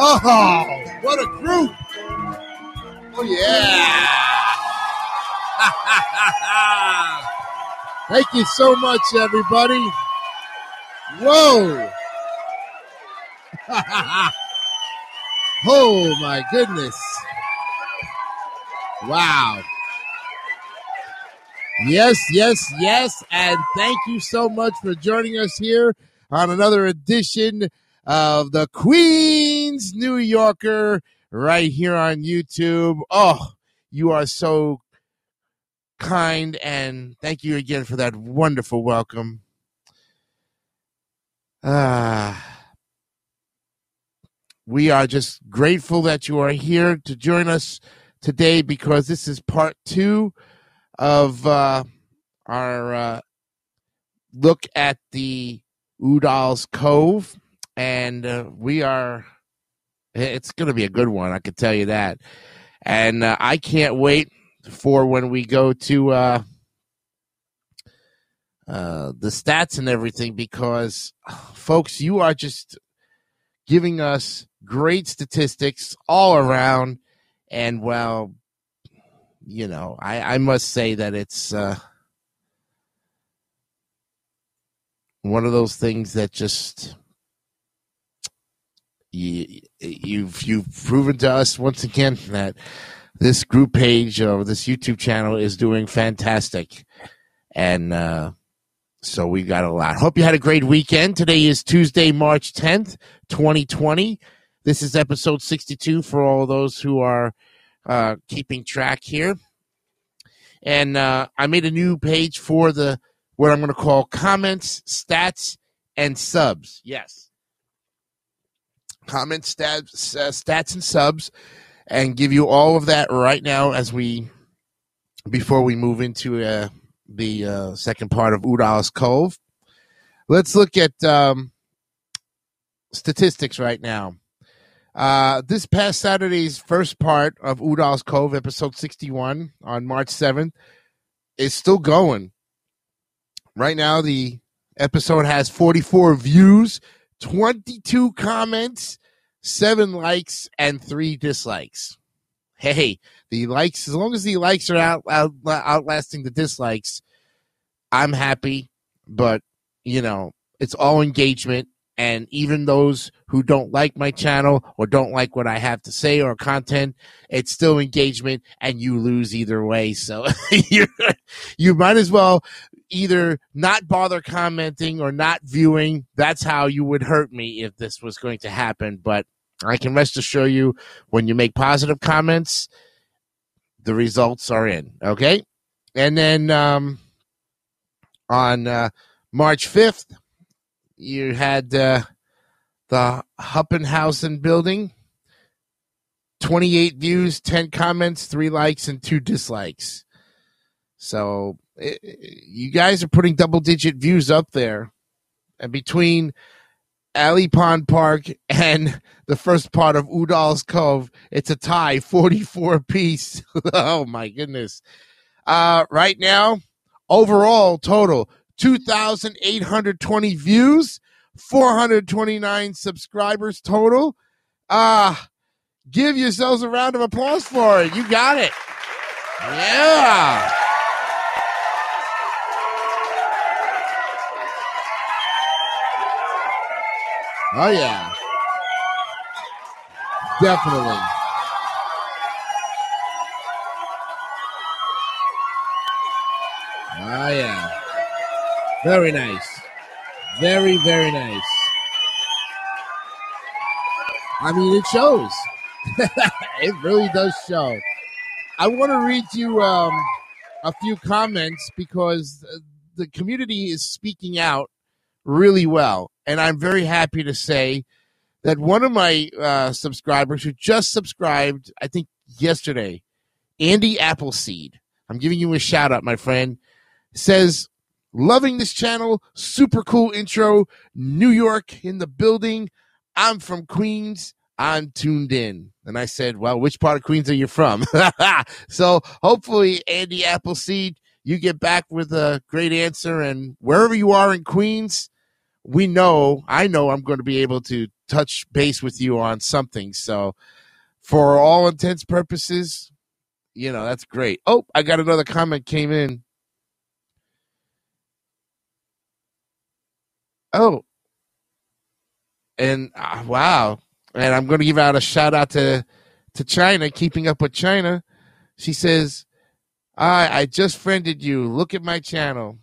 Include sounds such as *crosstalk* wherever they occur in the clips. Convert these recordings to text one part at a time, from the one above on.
Oh, what a group! Oh, yeah! *laughs* Thank you so much, everybody. Whoa! *laughs* oh, my goodness. Wow. Yes, yes, yes. And thank you so much for joining us here on another edition of the Queen's New Yorker right here on YouTube. Oh, you are so kind and thank you again for that wonderful welcome. Ah. we are just grateful that you are here to join us today because this is part two of uh, our uh, look at the Udall's Cove, and uh, we are. It's going to be a good one, I can tell you that. And uh, I can't wait for when we go to uh, uh, the stats and everything because, *sighs* folks, you are just giving us great statistics all around. And well, you know, I, I must say that it's uh, one of those things that just you, you've you've proven to us once again that this group page or this YouTube channel is doing fantastic, and uh, so we got a lot. Hope you had a great weekend. Today is Tuesday, March tenth, twenty twenty. This is episode sixty-two for all those who are uh, keeping track here. And uh, I made a new page for the what I'm going to call comments, stats, and subs. Yes, comments, stats, stats, and subs, and give you all of that right now as we before we move into uh, the uh, second part of Udall's Cove. Let's look at um, statistics right now. Uh, this past Saturday's first part of Udall's Cove, episode 61 on March 7th, is still going. Right now, the episode has 44 views, 22 comments, 7 likes, and 3 dislikes. Hey, the likes, as long as the likes are out, out outlasting the dislikes, I'm happy. But, you know, it's all engagement and even those who don't like my channel or don't like what I have to say or content, it's still engagement and you lose either way. So *laughs* you you might as well either not bother commenting or not viewing. That's how you would hurt me if this was going to happen. But I can rest assure you when you make positive comments, the results are in. Okay. And then um, on uh, March 5th, you had uh, the Huppenhausen building. 28 views, 10 comments, 3 likes, and 2 dislikes. So it, you guys are putting double digit views up there. And between Alley Pond Park and *laughs* the first part of Udall's Cove, it's a tie, *laughs* 44 piece. *laughs* oh my goodness. Uh, right now, overall total 2,820 views, 429 subscribers total. Uh, give yourselves a round of applause for it. You got it. Yeah. Oh, yeah. Definitely. Oh, yeah. Very nice. Very, very nice. I mean, it shows. *laughs* it really does show. I want to read you um, a few comments because the community is speaking out really well, and I'm very happy to say that one of my uh, subscribers who just subscribed, I think yesterday, Andy Appleseed. I'm giving you a shout out, my friend. Says, loving this channel. Super cool intro. New York in the building. I'm from Queens. I'm tuned in. And I said, Well, which part of Queens are you from? *laughs* so hopefully, Andy Appleseed, you get back with a great answer. And wherever you are in Queens, we know, I know I'm going to be able to touch base with you on something. So, for all intents purposes, you know, that's great. Oh, I got another comment came in. Oh, and uh, wow, and I'm going to give out a shout out to to China, keeping up with China. She says, "I I just friended you. Look at my channel."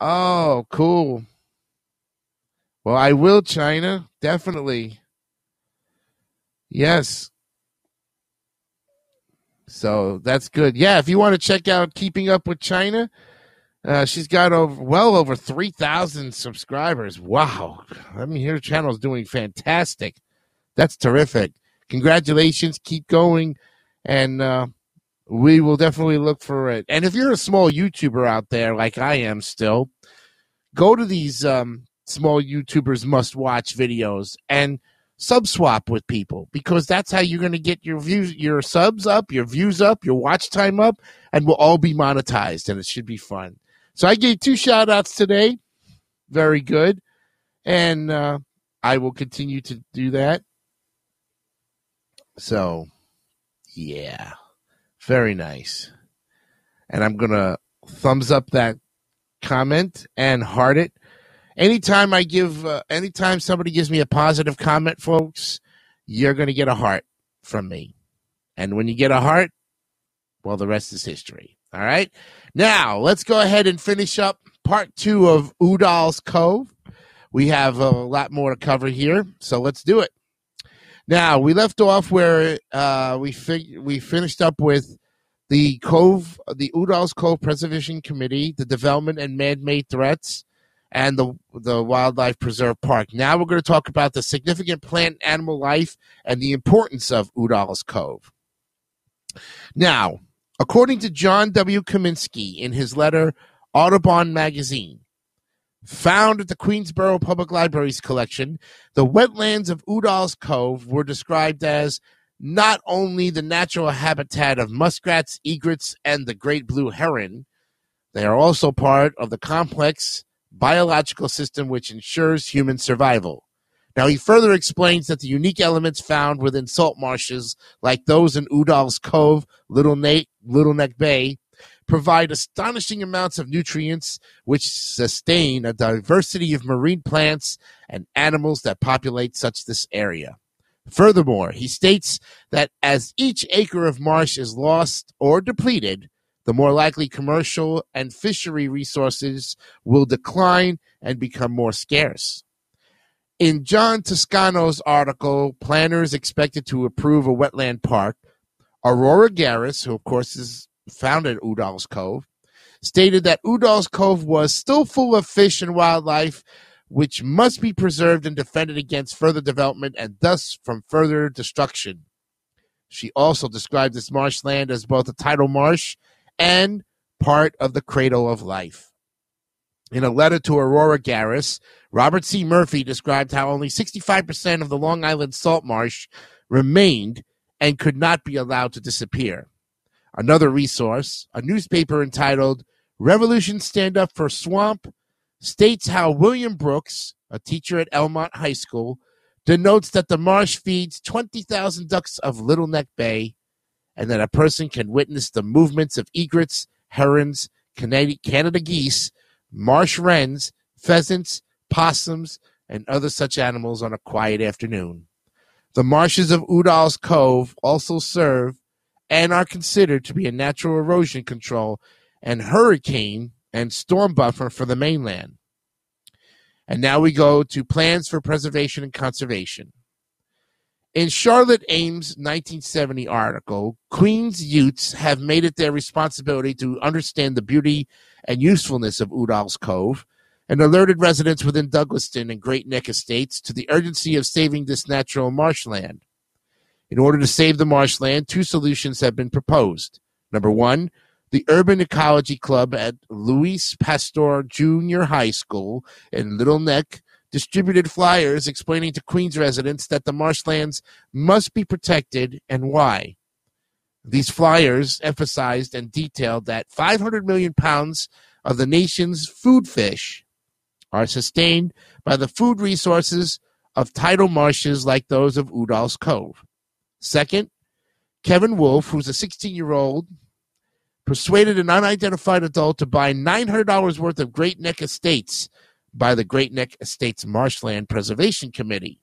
Oh, cool. Well, I will, China. Definitely. Yes. So that's good. Yeah, if you want to check out Keeping Up with China, uh, she's got over well over three thousand subscribers. Wow! I mean, her channel's doing fantastic. That's terrific. Congratulations. Keep going, and uh, we will definitely look for it. And if you're a small YouTuber out there, like I am still, go to these um, small YouTubers must watch videos and sub swap with people because that's how you're going to get your views, your subs up, your views up, your watch time up, and we'll all be monetized and it should be fun. So I gave two shout outs today. Very good. And uh, I will continue to do that. So, yeah, very nice. And I'm going to thumbs up that comment and heart it anytime I give, uh, anytime somebody gives me a positive comment, folks, you're going to get a heart from me. And when you get a heart, well, the rest is history. All right. Now let's go ahead and finish up part two of Udall's Cove. We have a lot more to cover here, so let's do it. Now we left off where uh, we fig- we finished up with the Cove, the Udall's Cove Preservation Committee, the development and man-made threats, and the the Wildlife Preserve Park. Now we're going to talk about the significant plant animal life and the importance of Udall's Cove. Now, according to John W. Kaminski in his letter Audubon Magazine, found at the Queensborough Public Library's collection, the wetlands of Udall's Cove were described as not only the natural habitat of muskrats, egrets, and the great blue heron, they are also part of the complex biological system which ensures human survival. Now, he further explains that the unique elements found within salt marshes, like those in Udall's Cove, Little, Nate, Little Neck Bay, provide astonishing amounts of nutrients which sustain a diversity of marine plants and animals that populate such this area. Furthermore, he states that as each acre of marsh is lost or depleted, the more likely commercial and fishery resources will decline and become more scarce. In John Toscano's article, Planners Expected to Approve a Wetland Park, Aurora Gareiss, who of course is founded Udall's Cove, stated that Udall's Cove was still full of fish and wildlife, which must be preserved and defended against further development and thus from further destruction. She also described this marshland as both a tidal marsh and part of the cradle of life. In a letter to Aurora Gareiss, Robert C. Murphy described how only 65% of the Long Island salt marsh remained and could not be allowed to disappear. Another resource, a newspaper entitled Revolution Stand Up for Swamp, states how William Brooks, a teacher at Elmont High School, denotes that the marsh feeds 20,000 ducks of Little Neck Bay and that a person can witness the movements of egrets, herons, Canada geese, marsh wrens, pheasants, possums, and other such animals on a quiet afternoon. The marshes of Udall's Cove also serve and are considered to be a natural erosion control and hurricane and storm buffer for the mainland. And now we go to plans for preservation and conservation. In Charlotte Ames' 1970 article, Queens Utes have made it their responsibility to understand the beauty and usefulness of Udall's Cove and alerted residents within Douglaston and Great Neck estates to the urgency of saving this natural marshland. In order to save the marshland, two solutions have been proposed. Number one, the Urban Ecology Club at Louis Pasteur Junior High School in Little Neck distributed flyers explaining to Queens residents that the marshlands must be protected and why. These flyers emphasized and detailed that 500 million pounds of the nation's food fish are sustained by the food resources of tidal marshes like those of Udall's Cove. Second, Kevin Wolf, who's a 16 year old, persuaded an unidentified adult to buy $900 worth of Great Neck Estates by the Great Neck Estates Marshland Preservation Committee.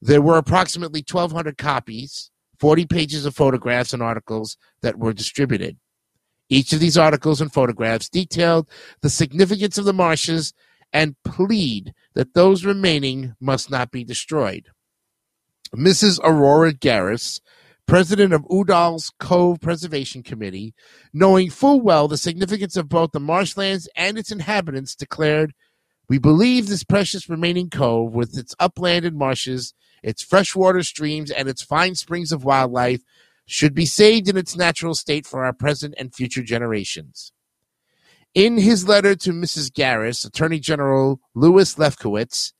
There were approximately 1,200 copies, 40 pages of photographs and articles that were distributed. Each of these articles and photographs detailed the significance of the marshes and plead that those remaining must not be destroyed. Mrs. Aurora Gareiss, president of Udall's Cove Preservation Committee, knowing full well the significance of both the marshlands and its inhabitants, declared we believe this precious remaining cove, with its upland and marshes, its freshwater streams, and its fine springs of wildlife, should be saved in its natural state for our present and future generations. In his letter to Mrs. Gareiss, Attorney General Louis Lefkowitz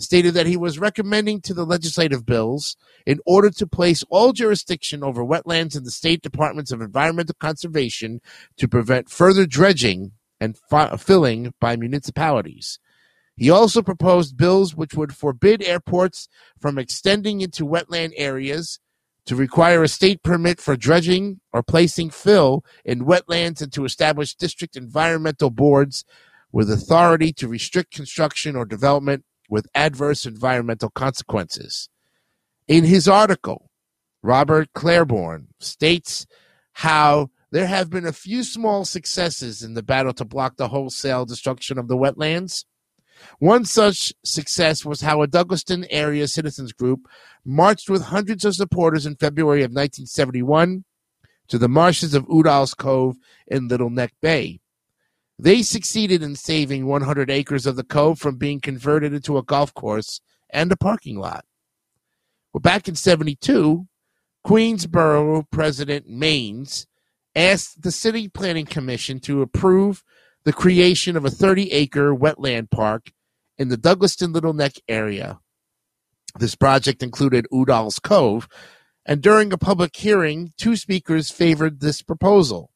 stated that he was recommending to the legislative bills in order to place all jurisdiction over wetlands in the state departments of environmental conservation to prevent further dredging and fi- filling by municipalities he also proposed bills which would forbid airports from extending into wetland areas, to require a state permit for dredging or placing fill in wetlands, and to establish district environmental boards with authority to restrict construction or development with adverse environmental consequences. In his article, Robert Claiborne states how there have been a few small successes in the battle to block the wholesale destruction of the wetlands. One such success was how a Douglaston area citizens group marched with hundreds of supporters in February of 1971 to the marshes of Udall's Cove in Little Neck Bay. They succeeded in saving 100 acres of the cove from being converted into a golf course and a parking lot. Well, back in 72, Queensborough President Manes asked the City Planning Commission to approve the creation of a 30 acre wetland park in the Douglaston Little Neck area. This project included Udall's Cove, and during a public hearing, two speakers favored this proposal.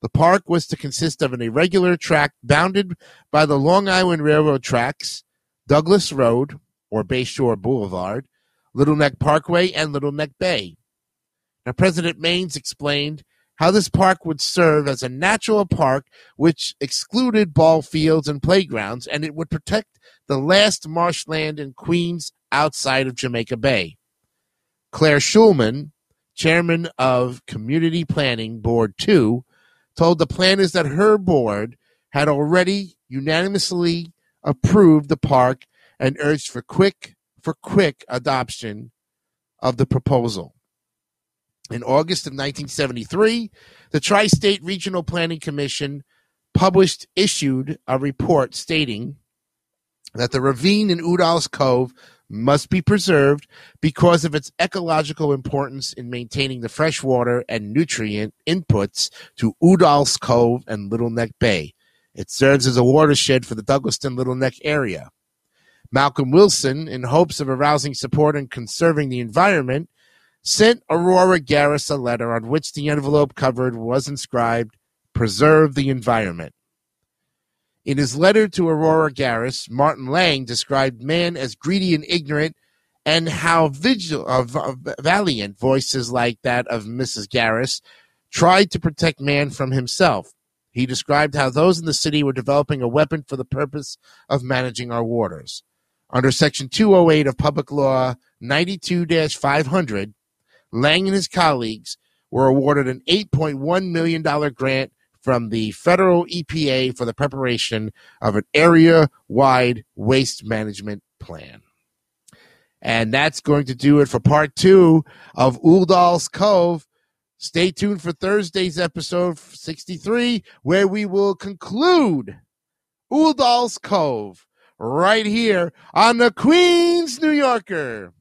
The park was to consist of an irregular tract bounded by the Long Island Railroad tracks, Douglas Road, or Bayshore Boulevard, Little Neck Parkway, and Little Neck Bay. Now, President Manes explained how this park would serve as a natural park which excluded ball fields and playgrounds, and it would protect the last marshland in Queens outside of Jamaica Bay. Claire Shulman, chairman of Community Planning Board 2, told the planners that her board had already unanimously approved the park and urged for quick for quick adoption of the proposal. In August of 1973, the Tri State Regional Planning Commission published, issued a report stating that the ravine in Udall's Cove must be preserved because of its ecological importance in maintaining the freshwater and nutrient inputs to Udall's Cove and Little Neck Bay. It serves as a watershed for the Douglaston Little Neck area. Malcolm Wilson, in hopes of arousing support and conserving the environment, sent Aurora Gareiss a letter on which the envelope covered was inscribed, Preserve the Environment. In his letter to Aurora Gareiss, Martin Lang described man as greedy and ignorant, and how vigil- uh, valiant voices like that of Mrs. Gareiss tried to protect man from himself. He described how those in the city were developing a weapon for the purpose of managing our waters. Under Section 208 of Public Law 92 500, Lang and his colleagues were awarded an $8.1 million grant from the federal EPA for the preparation of an area wide waste management plan. And that's going to do it for part two of Udall's Cove. Stay tuned for Thursday's episode 63, where we will conclude Udall's Cove right here on the Queens New Yorker.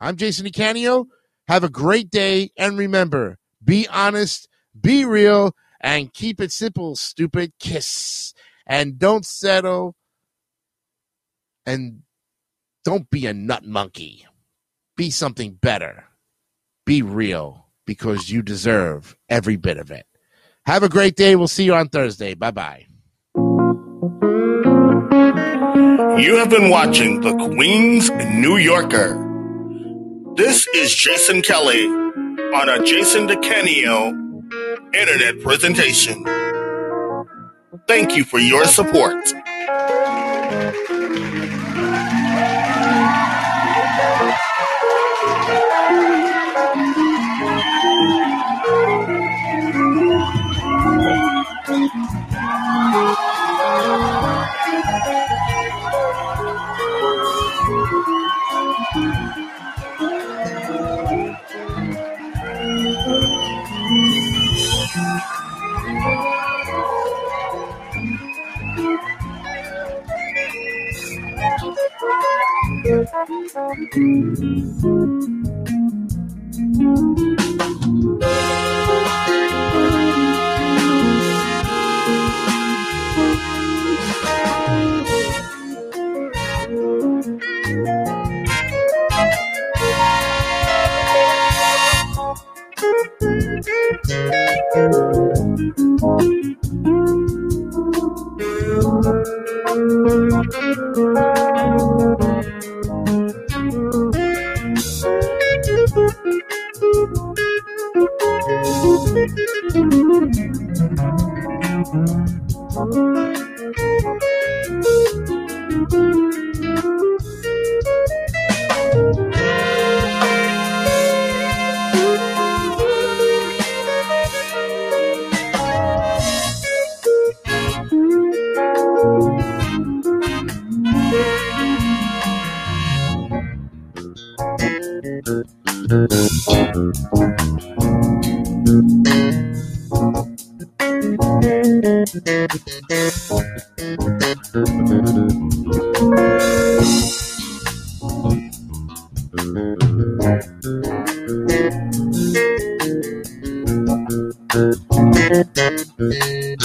I'm Jason Icanio. Have a great day. And remember, be honest, be real, and keep it simple, stupid. Kiss. And don't settle. And don't be a nut monkey. Be something better. Be real because you deserve every bit of it. Have a great day. We'll see you on Thursday. Bye bye. You have been watching the Queen's New Yorker. This is Jason Kelly on a Jason DeCanio internet presentation. Thank you for your support. Thank you.